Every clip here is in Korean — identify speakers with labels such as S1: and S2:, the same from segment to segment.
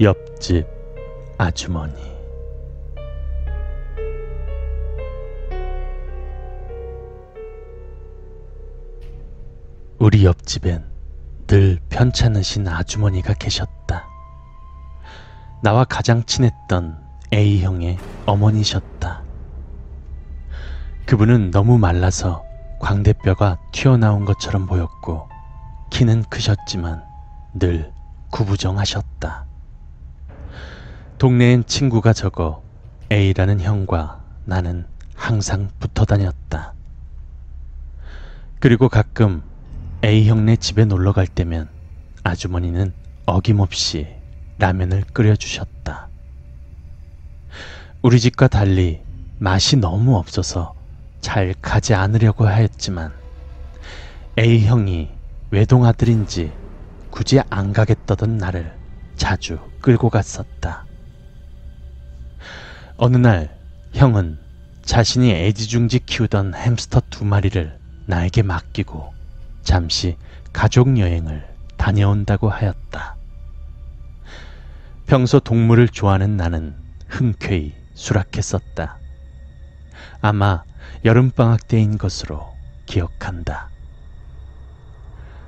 S1: 옆집 아주머니 우리 옆집엔 늘 편찮으신 아주머니가 계셨다. 나와 가장 친했던 A형의 어머니셨다. 그분은 너무 말라서 광대뼈가 튀어나온 것처럼 보였고 키는 크셨지만 늘 구부정하셨다. 동네엔 친구가 적어 A라는 형과 나는 항상 붙어 다녔다. 그리고 가끔 A 형네 집에 놀러 갈 때면 아주머니는 어김없이 라면을 끓여주셨다. 우리 집과 달리 맛이 너무 없어서 잘 가지 않으려고 하였지만 A 형이 외동아들인지 굳이 안 가겠다던 나를 자주 끌고 갔었다. 어느 날 형은 자신이 애지중지 키우던 햄스터 두 마리를 나에게 맡기고 잠시 가족 여행을 다녀온다고 하였다. 평소 동물을 좋아하는 나는 흔쾌히 수락했었다. 아마 여름방학 때인 것으로 기억한다.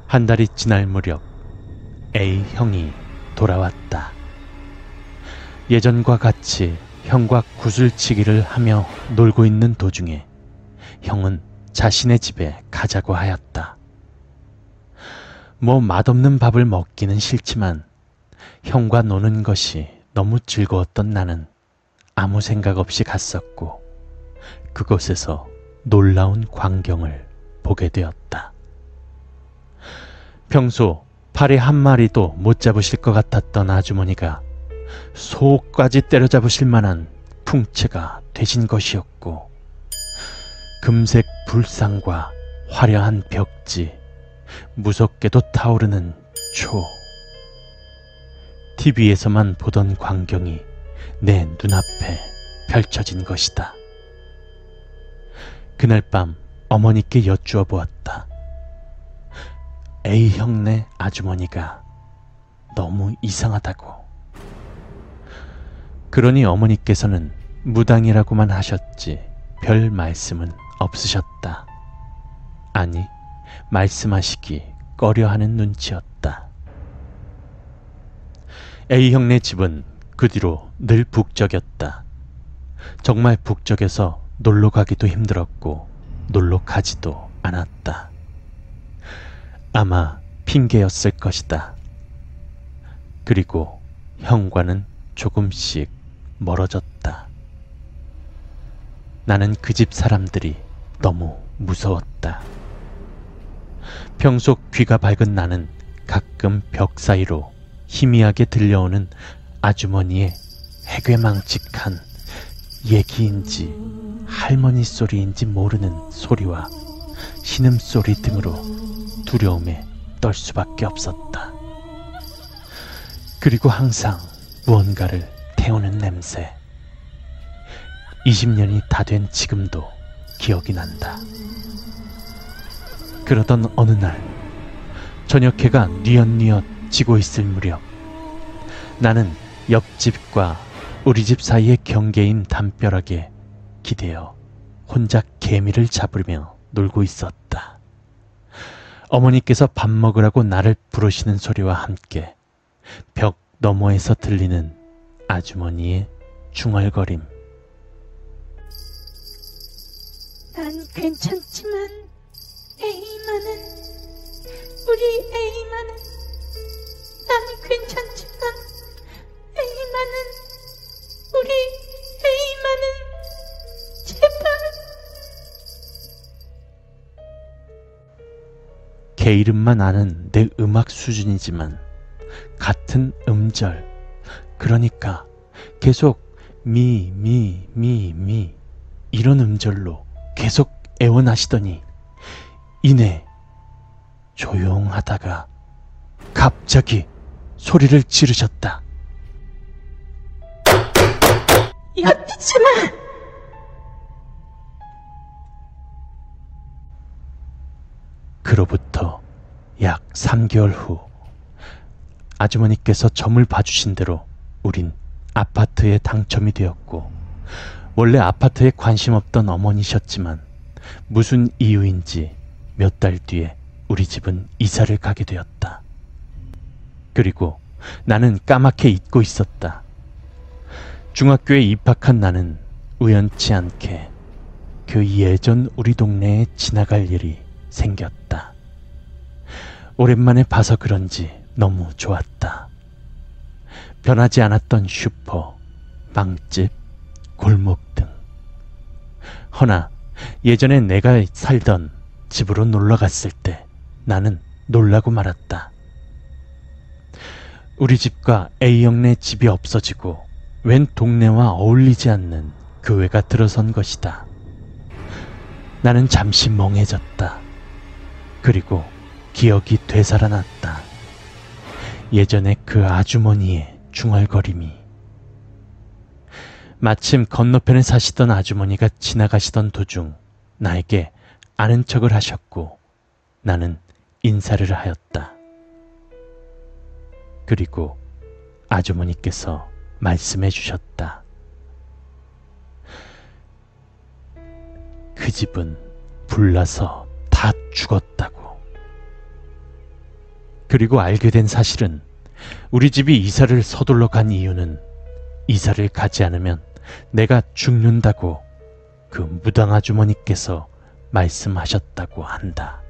S1: 한 달이 지날 무렵 A 형이 돌아왔다. 예전과 같이 형과 구슬치기를 하며 놀고 있는 도중에 형은 자신의 집에 가자고 하였다. 뭐 맛없는 밥을 먹기는 싫지만 형과 노는 것이 너무 즐거웠던 나는 아무 생각 없이 갔었고 그곳에서 놀라운 광경을 보게 되었다. 평소 파리 한 마리도 못 잡으실 것 같았던 아주머니가 소까지 때려잡으실 만한 풍채가 되신 것이었고 금색 불상과 화려한 벽지 무섭게도 타오르는 초 TV에서만 보던 광경이 내 눈앞에 펼쳐진 것이다. 그날 밤 어머니께 여쭈어 보았다. A 형네 아주머니가 너무 이상하다고. 그러니 어머니께서는 무당이라고만 하셨지 별 말씀은 없으셨다. 아니, 말씀하시기 꺼려하는 눈치였다. A 형네 집은 그 뒤로 늘 북적였다. 정말 북적여서 놀러 가기도 힘들었고 놀러 가지도 않았다. 아마 핑계였을 것이다. 그리고 형과는 조금씩 멀어졌다. 나는 그 집 사람들이 너무 무서웠다. 평소 귀가 밝은 나는 가끔 벽 사이로 희미하게 들려오는 아주머니의 해괴망측한 얘기인지 할머니 소리인지 모르는 소리와 신음소리 등으로 두려움에 떨 수밖에 없었다. 그리고 항상 무언가를 태우는 냄새. 20년이 다 된 지금도 기억이 난다. 그러던 어느 날, 저녁 해가 뉘엿뉘엿 지고 있을 무렵, 나는 옆집과 우리 집 사이의 경계인 담벼락에 기대어 혼자 개미를 잡으며 놀고 있었다. 어머니께서 밥 먹으라고 나를 부르시는 소리와 함께 벽 너머에서 들리는 아주머니의 중얼거림.
S2: 난 괜찮지만 에이만은 우리 에이만은 난 괜찮지만 에이만은 우리 에이만은 제발
S1: 개 이름만 아는 내 음악 수준이지만 같은 음절 그러니까 계속 미, 미, 미, 미 이런 음절로 계속 애원하시더니 이내 조용하다가 갑자기 소리를 지르셨다.
S2: 엿듣지마
S1: 그로부터 약 3개월 후 아주머니께서 점을 봐주신 대로 우린 아파트에 당첨이 되었고, 원래 아파트에 관심 없던 어머니셨지만, 무슨 이유인지 몇 달 뒤에 우리 집은 이사를 가게 되었다. 그리고 나는 까맣게 잊고 있었다. 중학교에 입학한 나는 우연치 않게 그 예전 우리 동네에 지나갈 일이 생겼다. 오랜만에 봐서 그런지 너무 좋았다. 변하지 않았던 슈퍼, 빵집, 골목 등. 허나 예전에 내가 살던 집으로 놀러 갔을 때 나는 놀라고 말았다. 우리 집과 A형네 집이 없어지고 웬 동네와 어울리지 않는 교회가 들어선 것이다. 나는 잠시 멍해졌다. 그리고 기억이 되살아났다. 예전에 그 아주머니의 중얼거림이 마침 건너편에 사시던 아주머니가 지나가시던 도중 나에게 아는 척을 하셨고 나는 인사를 하였다. 그리고 아주머니께서 말씀해 주셨다. 그 집은 불나서 다 죽었다고. 그리고 알게 된 사실은 우리 집이 이사를 서둘러 간 이유는 이사를 가지 않으면 내가 죽는다고 그 무당 아주머니께서 말씀하셨다고 한다.